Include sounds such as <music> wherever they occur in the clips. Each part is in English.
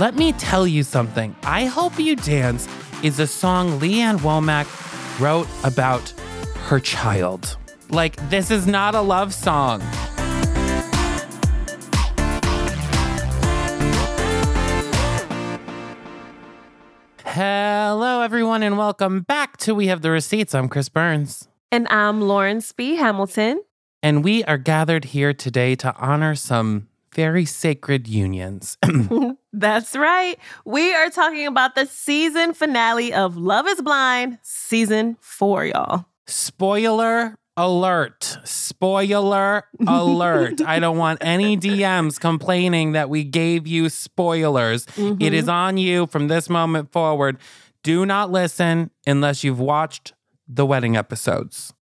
Let me tell you something. I Hope You Dance is a song Lee Ann Womack wrote about her child. Like, this is not a love song. Hello, everyone, and welcome back to We Have the Receipts. I'm Chris Burns. And I'm Lauren Speed Hamilton. And we are gathered here today to honor some very sacred unions. <clears throat> <laughs> That's right. We are talking about the season finale of Love is Blind, season four, y'all. Spoiler alert. Spoiler <laughs> alert. I don't want any DMs complaining that we gave you spoilers. Mm-hmm. It is on you from this moment forward. Do not listen unless you've watched the wedding episodes.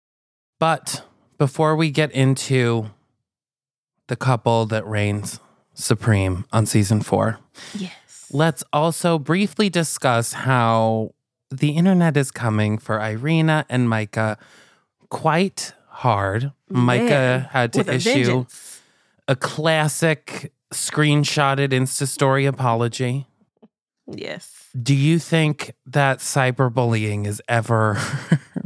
But before we get into the couple that reigns supreme on season four, Yes. let's also briefly discuss how the internet is coming for Irina and Micah quite hard. Micah had to with a issue a classic screenshotted Insta story apology. Yes. Do you think that cyberbullying is ever <laughs>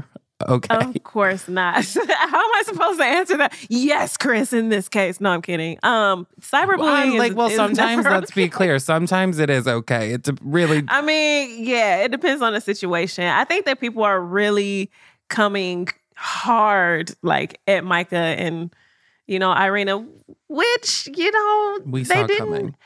okay? Of course not. <laughs> How am I supposed to answer that? Yes, Chris, in this case. No, I'm kidding. Um, cyberbullying Well, I'm is- like, well, is sometimes never let's be clear. Sometimes it is okay. It's a really I mean, yeah, it depends on the situation. I think that people are really coming hard, like at Micah and you know Irina, which you know we they saw didn't. coming.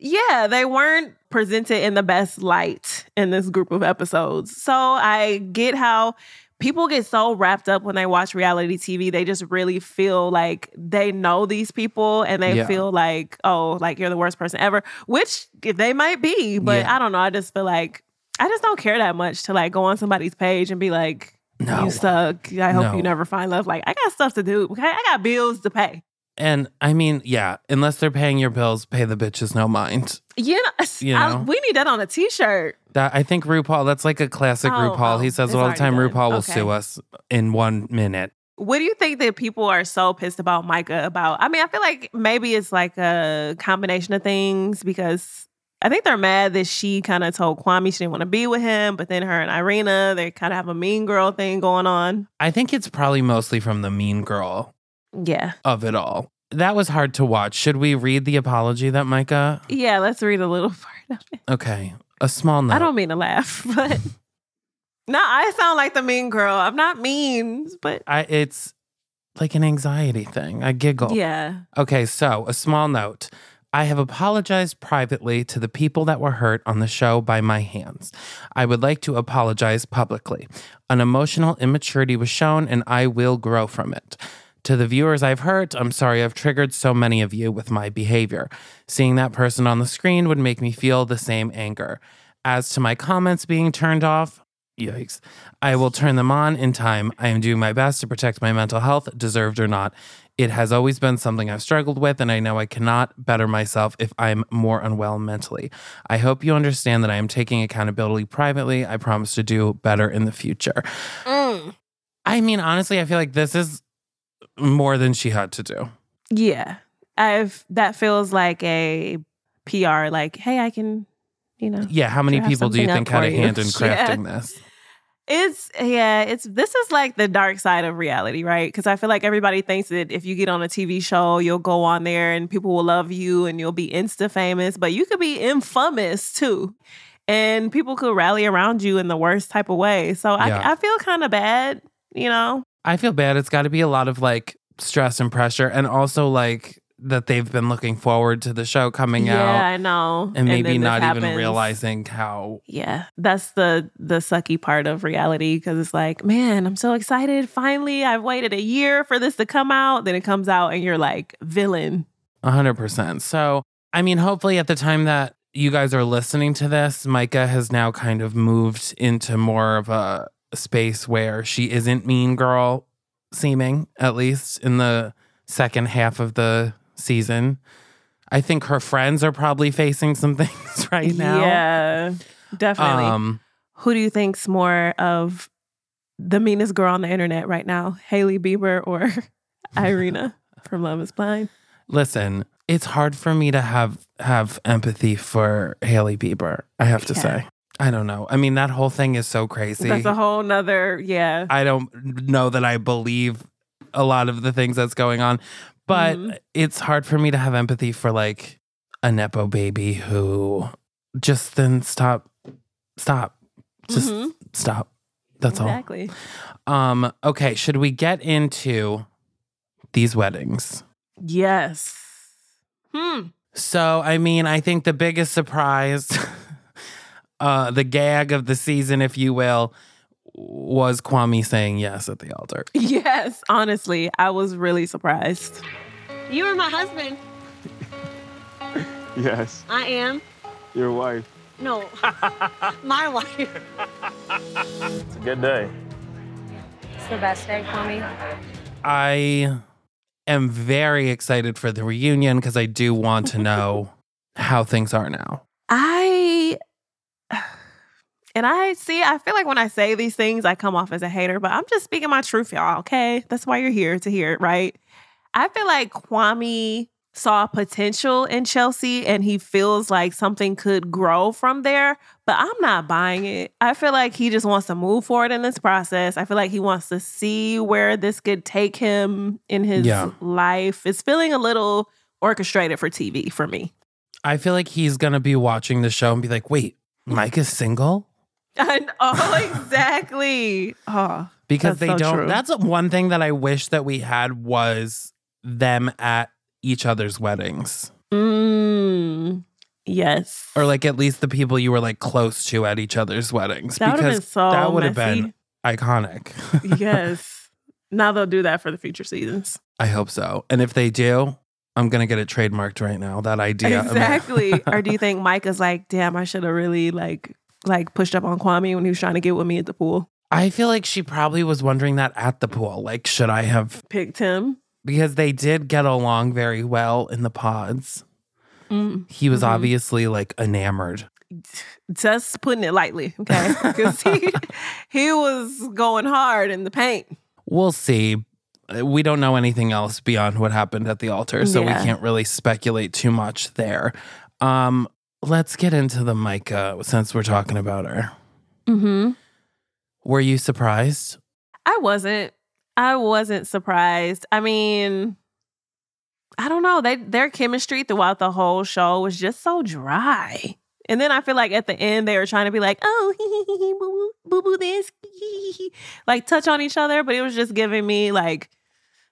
Yeah, they weren't presented in the best light in this group of episodes. So I get how people get so wrapped up when they watch reality TV. They just really feel like they know these people and they Yeah. feel like, oh, like you're the worst person ever, which they might be. But Yeah. I don't know. I just feel like I just don't care that much to like go on somebody's page and be like, No. you suck. I hope No. you never find love. Like, I got stuff to do. Okay. I got bills to pay. And I mean, yeah, unless they're paying your bills, pay the bitches no mind. You know, You I- know? we need that on a t shirt. That I think RuPaul, that's like a classic Oh, RuPaul. oh, he says all the time. done. RuPaul will Okay. sue us in one minute. What do you think that people are so pissed about Micah about? I mean, I feel like maybe it's like a combination of things because I think they're mad that she kind of told Kwame she didn't want to be with him, but then her and Irina, they kind of have a mean girl thing going on. I think it's probably mostly from the mean girl Yeah. of it all. That was hard to watch. Should we read the apology that Micah? Yeah, let's read a little <laughs> part of it. Okay, a small note. I don't mean to laugh, <laughs> but no, I sound like the mean girl. I'm not mean, but I it's like an anxiety thing. I giggle. yeah. Okay, so a small note. I have apologized privately to the people that were hurt on the show by my hands. I would like to apologize publicly. An emotional immaturity was shown, and I will grow from it. To the viewers I've hurt, I'm sorry I've triggered so many of you with my behavior. Seeing that person on the screen would make me feel the same anger. As to my comments being turned off, Yikes. I will turn them on in time. I am doing my best to protect my mental health, deserved or not. It has always been something I've struggled with, and I know I cannot better myself if I'm more unwell mentally. I hope you understand that I am taking accountability privately. I promise to do better in the future. Mm. I mean, honestly, I feel like this is more than she had to do. Yeah. I've that feels like a PR, like, hey, I can, you know. Yeah, how many people do you think had a hand in <laughs> Yeah. crafting this? It's yeah, it's this is like the dark side of reality, right? Because I feel like everybody thinks that if you get on a TV show, you'll go on there and people will love you and you'll be insta famous, but you could be infamous too. And people could rally around you in the worst type of way. So Yeah. I, I feel kind of bad, you know? I feel bad. It's got to be a lot of like stress and pressure, and also like that they've been looking forward to the show coming yeah, out, Yeah, I know. and maybe this not even realizing how. Yeah, that's the the sucky part of reality because it's like, man, I'm so excited. Finally, I've waited a year for this to come out. Then it comes out, and you're like, villain. A hundred percent. So, I mean, hopefully, at the time that you guys are listening to this, Micah has now kind of moved into more of a space where she isn't mean girl seeming, at least in the second half of the season. I think her friends are probably facing some <laughs> things right now. Yeah, definitely. Um, Who do you think's more of the meanest girl on the internet right now, Hailey Bieber or <laughs> Irina from Love Is Blind? listen, it's hard for me to have have empathy for Hailey Bieber. I have to Yeah. say, I don't know. I mean, that whole thing is so crazy. That's a whole nother, yeah. I don't know that I believe a lot of the things that's going on, but Mhm. it's hard for me to have empathy for like a nepo baby who just then stop, stop, just Mhm. stop. That's all. exactly. all. Um. Okay. Should we get into these weddings? Yes. Hmm. So, I mean, I think the biggest surprise, <laughs> uh, the gag of the season, if you will, was Kwame saying yes at the altar. <laughs> Yes, honestly, I was really surprised. You are my husband. Yes, I am. your wife. No, <laughs> my wife. It's a good day. It's the best day for me. I am very excited for the reunion because I do want to know <laughs> how things are now. I and I see, I feel like when I say these things, I come off as a hater, but I'm just speaking my truth, y'all. Okay. That's why you're here to hear it, right? I feel like Kwame saw potential in Chelsea and he feels like something could grow from there, but I'm not buying it. I feel like he just wants to move forward in this process. I feel like he wants to see where this could take him in his Yeah. life. It's feeling a little orchestrated for TV for me. I feel like he's going to be watching the show and be like, wait, Mike is single? And <laughs> oh, exactly. Oh, Because they so don't. true. That's one thing that I wish that we had was them at each other's weddings. mm, yes. Or like at least the people you were like close to at each other's weddings. that because so that would have been iconic. <laughs> yes. Now they'll do that for the future seasons. I hope so. And if they do, I'm gonna get it trademarked right now. That idea. Exactly. <laughs> or do you think Mike is like, damn, I should have really like like pushed up on Kwame when he was trying to get with me at the pool? I feel like she probably was wondering that at the pool. Like, should I have? Picked him. Because they did get along very well in the pods. Mm. He was Mhm. obviously like enamored. Just putting it lightly, okay? <laughs> Because he he was going hard in the paint. We'll see. Uh, We don't know anything else beyond what happened at the altar, so Yeah. we can't really speculate too much there. Um, let's get into the Micah since we're talking about her. Mm-hmm. Were you surprised? I wasn't. I wasn't surprised. I mean, I don't know. They their chemistry throughout the whole show was just so dry. And then I feel like at the end they were trying to be like, oh, <laughs> boo boo boo this, like touch on each other, but it was just giving me like,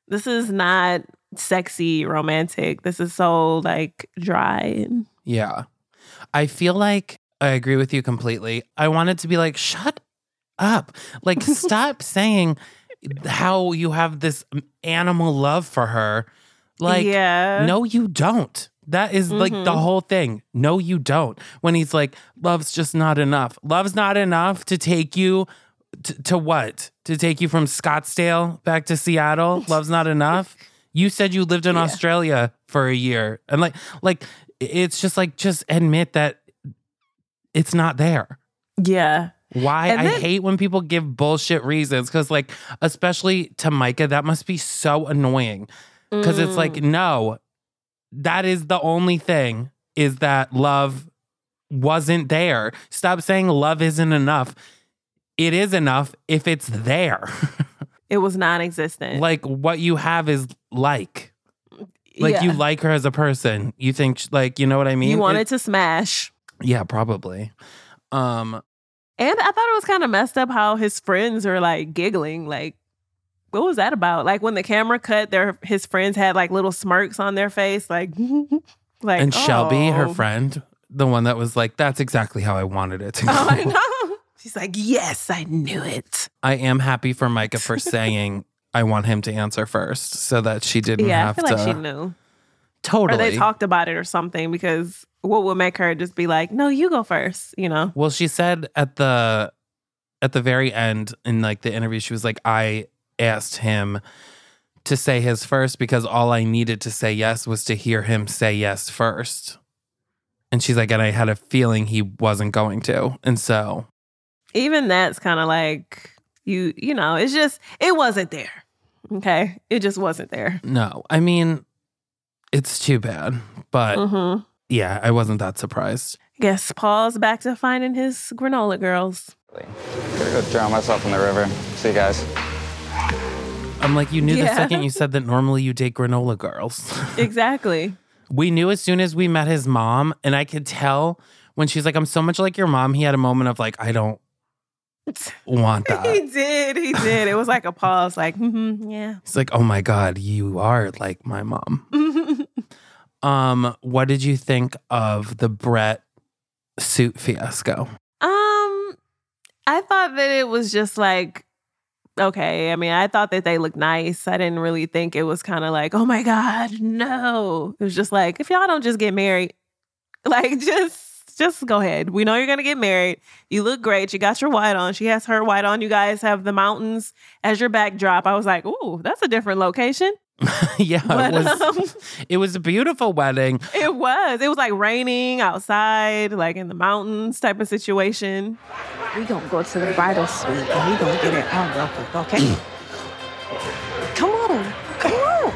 this is not sexy romantic. This is so like dry and Yeah. I feel like I agree with you completely. I wanted to be like, shut up. Like, <laughs> stop saying how you have this animal love for her. Like, yeah, no, you don't. That is like the Mhm. whole thing. No, you don't. When he's like, love's just not enough. Love's not enough to take you t- to what? To take you from Scottsdale back to Seattle? <laughs> Love's not enough? You said you lived in Yeah. Australia for a year. And like like it's just like just admit that it's not there. yeah. Why And I hate when people give bullshit reasons cuz like especially to Micah that must be so annoying cuz it's like Mm. no that is the only thing is that love wasn't there. Stop saying love isn't enough. It is enough if it's there. <laughs> it was non-existent. like what you have is like like you like her as a person. You think like you know what I mean? you It- wanted to smash. yeah, probably. Um And I thought it was kind of messed up how his friends are like giggling. Like, what was that about? Like when the camera cut, their his friends had like little smirks on their face, like, <laughs> like. and Shelby, her oh. friend, the one that was like, "That's exactly how I wanted it to go." <laughs> Oh, I know. She's like, yes, I knew it. I am happy for Micah for saying I want him to answer first, so that she didn't have to Yeah, I feel to. like she knew, totally. or they talked about it or something. Because what would make her just be like, no, you go first. You know? Well, she said at the at the very end in like the interview, she was like, I asked him to say his first because all I needed to say yes was to hear him say yes first. And she's like, and I had a feeling he wasn't going to. And so Even that's kind of like you. You know, it's just it wasn't there. Okay, it just wasn't there. no. I mean, It's too bad. But Mm-hmm. yeah, I wasn't that surprised. Guess Paul's back to finding his granola girls. Gotta go drown myself in the river. See you guys. I'm like, you knew the second you said that normally you date granola girls. <laughs> Exactly. we knew as soon as we met his mom, and I could tell when she's like, I'm so much like your mom, he had a moment of like, I don't want that. he did. He did. It was like a pause. Like, mm-hmm, yeah. He's like, oh my God, you are like my mom. <laughs> Um, what did you think of the Brett suit fiasco? Um, I thought that it was just like okay. I mean, I thought that they looked nice. I didn't really think it was kind of like, oh my god, no. It was just like, if y'all don't just get married, <laughs> like just just go ahead. We know you're gonna get married. You look great. You got your white on. She has her white on. You guys have the mountains as your backdrop. I was like, ooh, that's a different location. <laughs> yeah, But, it was um, <laughs> it was a beautiful wedding. it was. It was like raining outside, like in the mountains type of situation. We gonna go to the bridal suite and we gonna get it on real quick, okay? <clears throat> come on, come on.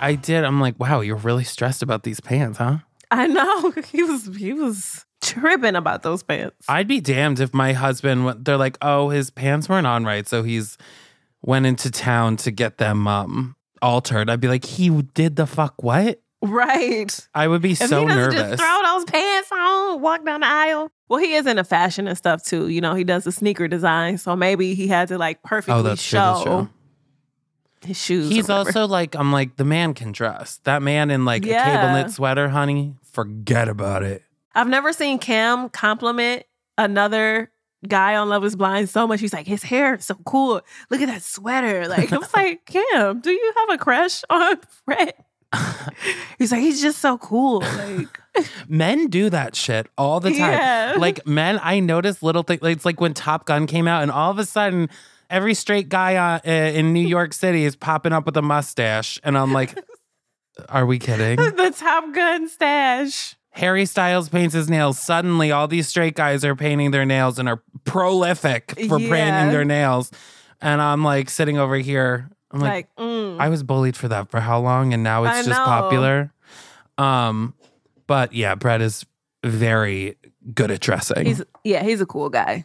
I did. I'm like, wow, you're really stressed about these pants, huh? I know <laughs> he was he was tripping about those pants. I'd be damned if my husband went- they're like, "Oh, his pants weren't on right, so he's went into town to get them um altered." I'd be like, "He did the fuck what?" right. I would be If so nervous. just throw those pants on, walk down the aisle. Well, he is into fashion and stuff too. You know, he does the sneaker design, so maybe he had to like perfectly oh, true. That's show true. his shoes. He's also like, I'm like, the man can dress. That man in like a cable knit sweater, honey, forget about it. I've never seen Cam compliment another guy on Love Is Blind so much. He's like, his hair is so cool. Look at that sweater. <laughs> Like, I was like, Cam, do you have a crush on <laughs> Fred? <laughs> He's like, he's just so cool. Like, Men do that shit all the time. Yeah. Like men, I notice little things. It's like when Top Gun came out, and all of a sudden, every straight guy uh, in New York City is popping up with a mustache, and I'm like, are we kidding? <laughs> the Top Gun stash. Harry Styles paints his nails. Suddenly, all these straight guys are painting their nails and are prolific for Yeah. painting their nails. And I'm like sitting over here. I'm like, Like, mm. I was bullied for that for how long, and now it's I just know. popular. Um, but yeah, Brett is very good at dressing, he's yeah, he's a cool guy.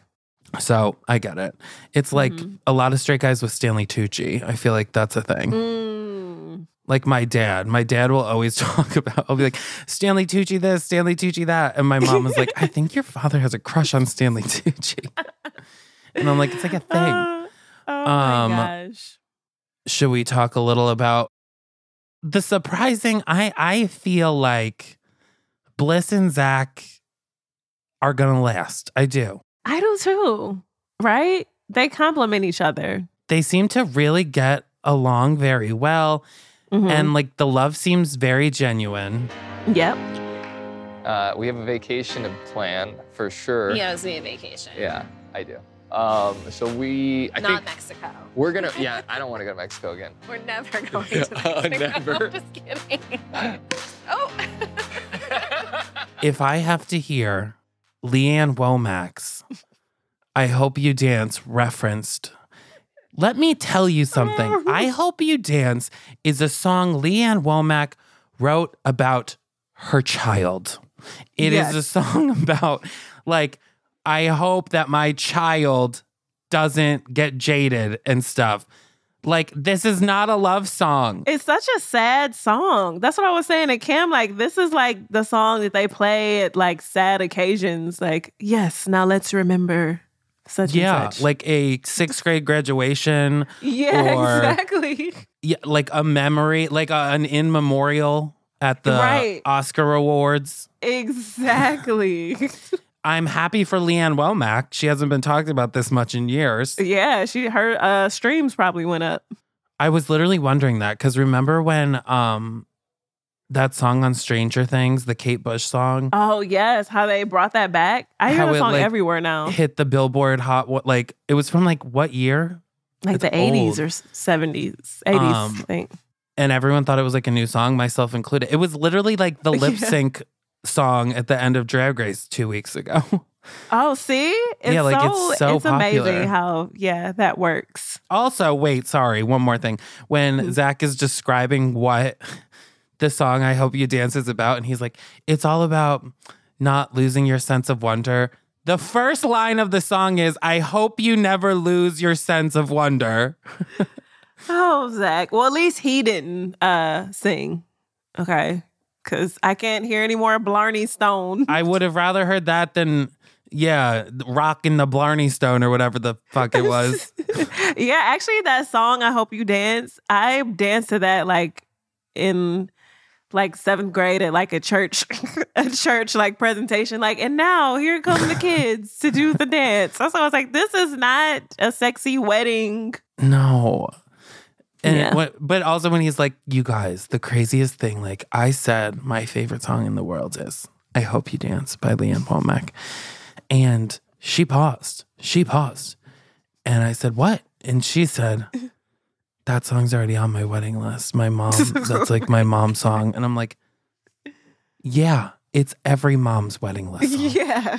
so I get it. It's like Mhm. a lot of straight guys with Stanley Tucci. I feel like that's a thing. Mm. Like my dad, my dad will always <laughs> talk about. I'll be like Stanley Tucci this, Stanley Tucci that, and my mom was like, I think your father has a crush on Stanley <laughs> Tucci, and I'm like, it's like a <laughs> thing. Uh, oh Um, my gosh. should we talk a little about the surprising i i feel like bliss and zach are gonna last i do I do too. Right? They complement each other. they seem to really get along very well Mhm. and like the love seems very genuine yep. Uh, we have a vacation to plan for sure. He owes me a vacation. Yeah, I do. Um, so we, I Not think Mexico. we're gonna. <laughs> Yeah, I don't want to go to Mexico again. We're never <laughs> going to Uh, Mexico. <laughs> never. I'm just kidding. oh. if i have to hear lee ann womack's i hope you dance referenced let me tell you something i <laughs> hope you dance is a song lee ann womack wrote about her child It is Yes. a song <laughs> about like i hope that my child doesn't get jaded and stuff like this is not a love song It's such a sad song. That's what I was saying to Kim. Like, this is like the song that they play at like sad occasions. Like, yes, now let's remember such yeah such. like a sixth grade graduation <laughs> yeah, or- exactly. yeah, like a memory, like a, an in memorial at the Right. Oscar Awards. Exactly. <laughs> I'm happy for Lee Ann Womack. She hasn't been talked about this much in years. yeah, she her uh streams probably went up. I was literally wondering that because remember when um that song on Stranger Things, the Kate Bush song, Oh yes, how they brought that back. I hear the it, song like, everywhere now. hit the Billboard Hot? What like it was from like what year? Like it's the eighties or seventies. Eighties, Um, I think. And everyone thought it was like a new song, myself included. It was literally like the <laughs> lip Yeah. sync song at the end of Drag Race two weeks ago. <laughs> Oh, see? It's Yeah, like, so, it's so it's popular. amazing how yeah, that works. Also, wait, sorry, one more thing. When Hmm. Zach is describing what the song I Hope You Dance is about. And he's like, it's all about not losing your sense of wonder. The first line of the song is, I hope you never lose your sense of wonder. <laughs> Oh, Zach. Well, at least he didn't uh sing. Okay. Cause I can't hear any more Blarney Stone. I would have rather heard that than, yeah, rocking the Blarney Stone or whatever the fuck it was. <laughs> yeah, actually that song, I Hope You Dance, I danced to that like in like seventh grade at like a church, <laughs> a church like presentation. Like, and now here come the kids to do the dance. So I was like, this is not a sexy wedding. No. And Yeah. what, but also when he's like, you guys, the craziest thing, like I said, my favorite song in the world is I Hope You Dance by Lee Ann Womack. And she paused. She paused. And I said, What? And she said, That song's already on my wedding list. My mom, <laughs> that's like my mom's song. And I'm like, Yeah, it's every mom's wedding list. song. <laughs> Yeah.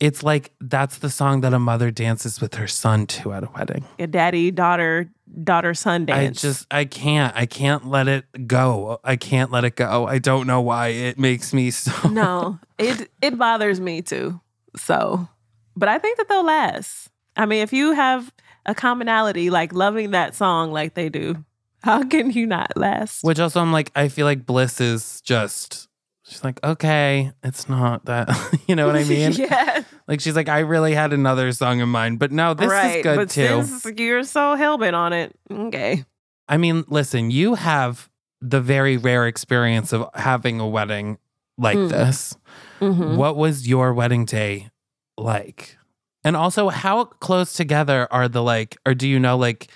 It's like that's the song that a mother dances with her son to at a wedding. A daddy, daughter, daughter, son dance. I just I can't I can't let it go. I can't let it go. I don't know why it makes me so <laughs> no, it it bothers me too. So, but I think that they'll last. I mean, if you have a commonality like loving that song like they do, how can you not last? Which also I'm like I feel like Bliss is just she's like okay, it's not that <laughs> you know what I <laughs> mean? yeah, Like she's like I really had another song in mind, but no, this right. is good but too. since you're so hellbent on it, okay. I mean, listen, you have the very rare experience of having a wedding like Mm. this. Mhm. What was your wedding day like? And also, how close together are the like, or do you know like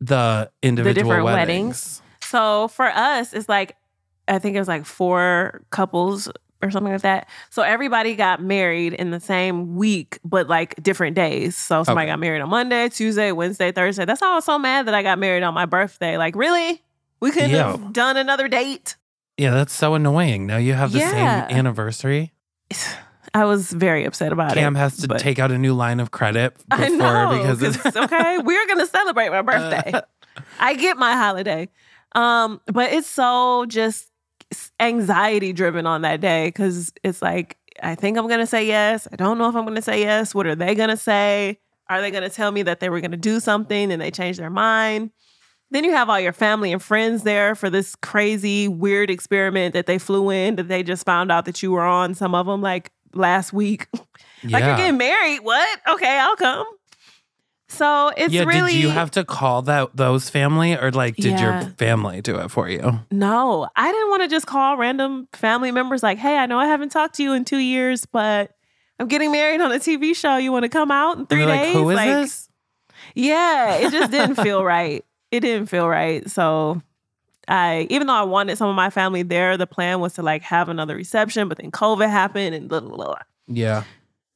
the individual different weddings? So for us, it's like I think it was like four couples or something like that. So everybody got married in the same week, but like different days. So somebody Okay. got married on Monday, Tuesday, Wednesday, Thursday. That's why I was so mad that I got married on my birthday. Like, really? We couldn't have done another date. Yeah, that's so annoying. Now you have the Yeah. same anniversary. <sighs> <sighs> <sighs> I was very upset about Cam it. has to but- take out a new line of credit <laughs> before I know because it's okay. <laughs> We're gonna celebrate my birthday. <laughs> I get my holiday, um, but it's so just anxiety driven on that day because it's like I think I'm gonna say yes. I don't know if I'm gonna say yes. What are they gonna say? Are they gonna tell me that they were gonna do something and they changed their mind? Then you have all your family and friends there for this crazy, weird experiment that they flew in that they just found out that you were on. Some of them like last week. <laughs> Like you're getting married. What? Okay, I'll come. So it's yeah, really did you have to call that those family or like did Yeah. your family do it for you? no. I didn't want to just call random family members like, "Hey, I know I haven't talked to you in two years, but I'm getting married on a TV show. You want to come out in three they're like, days?" who is like, this? yeah, it just didn't feel <laughs> right. It didn't feel right. So I, even though I wanted some of my family there, the plan was to like have another reception, but then COVID happened and blah blah blah. Yeah.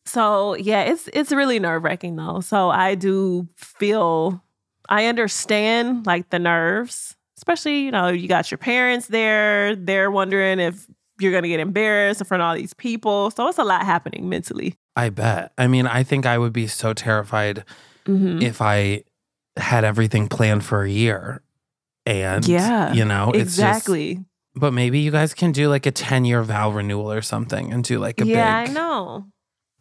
So yeah, it's it's really nerve wracking though. So I do feel I understand like the nerves, especially you know you got your parents there. They're wondering if you're gonna get embarrassed in front of all these people. So it's a lot happening mentally. I bet. I mean, I think I would be so terrified Mhm. if I had everything planned for a year. And Yeah, you know, it's exactly. just but maybe you guys can do like a 10 year vow renewal or something and do like a Yeah, big I know.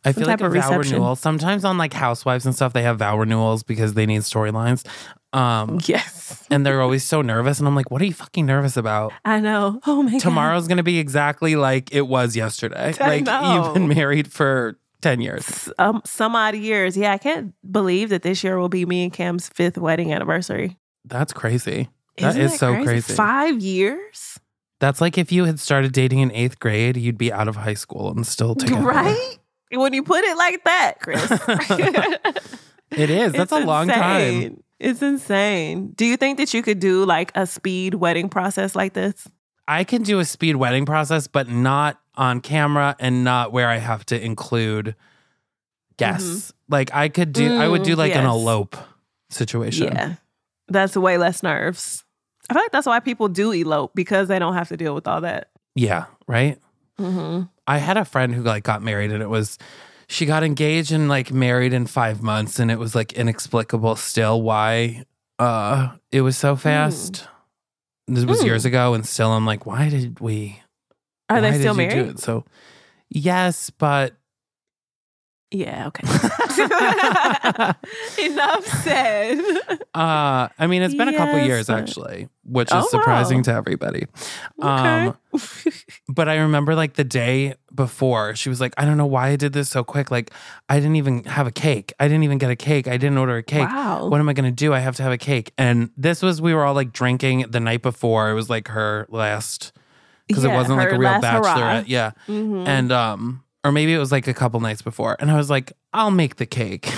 I Some feel like a vow reception. renewal. Sometimes on like housewives and stuff, they have vow renewals because they need storylines. Um <laughs> Yes, and they're always so nervous. And I'm like, what are you fucking nervous about? I know. Oh my god. Tomorrow's gonna be exactly like it was yesterday. <laughs> I like know. you've been married for 10 years. um, some odd years. Yeah, I can't believe that this year will be me and Cam's fifth wedding anniversary. That's crazy. That Isn't is so crazy. Five years, That's like if you had started dating in eighth grade, you'd be out of high school and still <laughs> together. right? When you put it like that, Chris, <laughs> It is. That's It's a long time. It's insane. Do you think that you could do like a speed wedding process like this? I can do a speed wedding process, but not on camera and not where I have to include guests. Like I could do, I would do Mm, like an elope situation. Yeah, that's way less nerves. I feel like that's why people do elope because they don't have to deal with all that. Yeah, right. Mm-hmm. I had a friend who like got married and it was she got engaged and like married in 5 months and it was like inexplicable still why uh it was so fast. This was Mm. years ago, and still I'm like, why did we? Are they still married? So, yes, but Yeah, okay. <laughs> <laughs> Enough said. uh, I mean, it's been a couple Yes. years actually, which is Oh, surprising wow. to everybody. Okay. Um, <laughs> but I remember like the day before, she was like, I don't know why I did this so quick. Like, I didn't even have a cake. I didn't even get a cake. I didn't order a cake. Wow. What am I going to do? I have to have a cake. And this was, we were all like drinking the night before. It was like her last, because it Yeah, wasn't like her a real last hurrah. bachelorette. Yeah. Mhm. And, um, or maybe it was like a couple nights before. And I was like, I'll make the cake.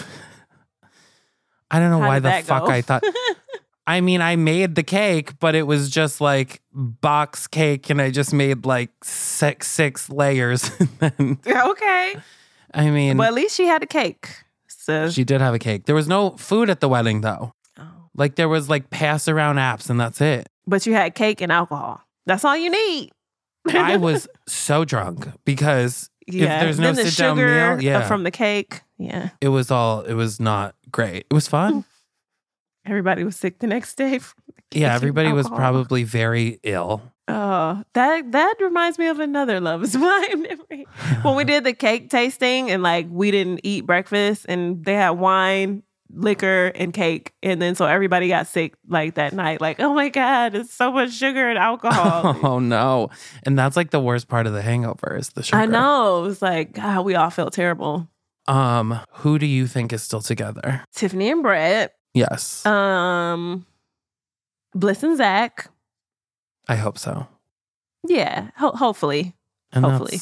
I don't know How why the fuck go? I thought. <laughs> I mean, I made the cake, but it was just like box cake, and I just made like six six layers. <laughs> and then, okay. I mean, well, at least she had a cake. So she did have a cake. There was no food at the wedding, though. Oh. Like there was like pass around apps, and that's it. But you had cake and alcohol. That's all you need. I <laughs> was so drunk because yeah. there's no then the sit-down sugar meal, uh, yeah. from the cake. Yeah. it was all. It was not great. It was fun. <laughs> Everybody was sick the next day. from the cake Yeah, everybody was alcohol. probably very ill. Oh, that that reminds me of another love is <laughs> blind memory. When we <laughs> did the cake tasting and like we didn't eat breakfast and they had wine, liquor, and cake, and then so everybody got sick like that night. Like, oh my god, it's so much sugar and alcohol. <laughs> Oh no! And that's like the worst part of the hangover is the sugar. I know. It was like, God, we all felt terrible. Um, who do you think is still together? Tiffany and Brett, Yes, um, Bliss and Zach. I hope so. Yeah, ho- hopefully. And Hopefully.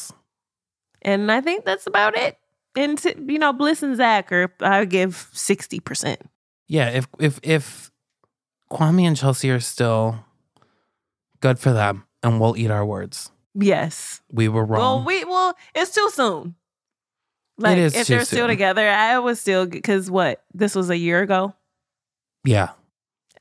And I think that's about it. And you know, Bliss and Zach are I give sixty percent. yeah. If if if Kwame and Chelsea are still good for them, and we'll eat our words. Yes. We were wrong. Well, we well, it's too soon. Like is if they're still together, I would still because what this was a year ago. yeah,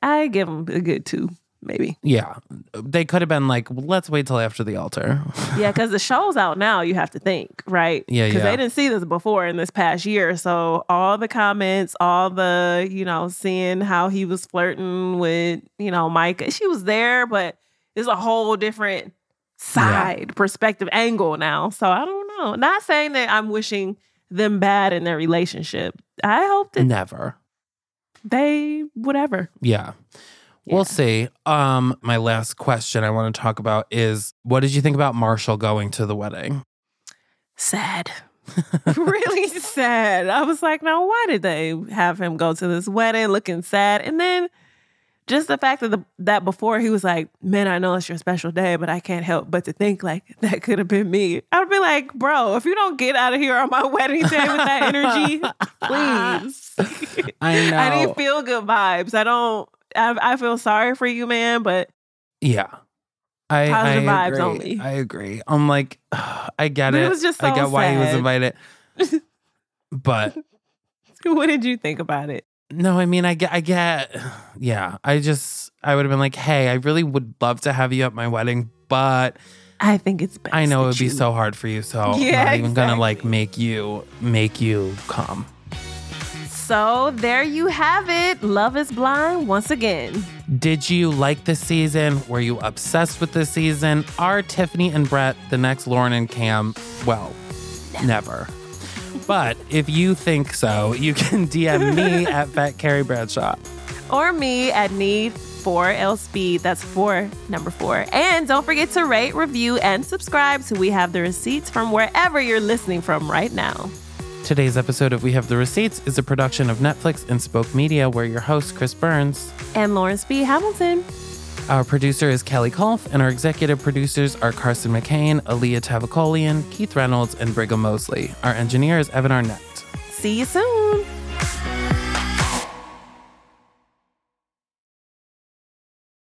I give them a good two, maybe. yeah. They could have been like, let's wait till after the altar. <laughs> Yeah, because the show's out now. You have to think, right? Yeah, Because yeah. they didn't see this before in this past year. So all the comments, all the you know, seeing how he was flirting with you know Mike, she was there, but it's a whole different side perspective angle now. So I don't know. Not saying that I'm wishing them bad in their relationship. I hope that Never. they whatever. Yeah. We'll see. Um, my last question I want to talk about is what did you think about Marshall going to the wedding? Sad. <laughs> really sad. I was like, now why did they have him go to this wedding looking sad? And then just the fact that the, that before he was like, man, I know it's your special day, but I can't help but to think like <laughs> that could have been me. I'd be like, bro, if you don't get out of here on my wedding day with that energy, <laughs> please. I know. I need feel good vibes. I don't. I, I feel sorry for you, man, but Yeah. I, Positive I vibes agree. only. I agree. I'm like, <sighs> I get it. it was just so I get why he was invited. <laughs> but <laughs> what did you think about it? no, I mean, I get, I get, <sighs> yeah. I just, I would have been like, hey, I really would love to have you at my wedding, but I think it's best. I know it would be you- so hard for you. So I'm not even gonna like make you, make you come. So there you have it. Love is blind once again. Did you like this season? Were you obsessed with this season? Are Tiffany and Brett the next Lauren and Cam? Well, never. But if you think so, you can DM me <laughs> at Fat Carrie Bradshaw. Or me at need for L speed. That's four, number four. And don't forget to rate, review, and subscribe so we have the receipts from wherever you're listening from right now. Today's episode of We Have the Receipts is a production of Netflix and Spoke Media, where your host, Chris Burns. And Lauren Speed Hamilton. Our producer is Kelly Kolf, and our executive producers are Carson McCain, Alia Tavakolian, Keith Reynolds, and Brigham Mosley. Our engineer is Evan Arnett. See you soon.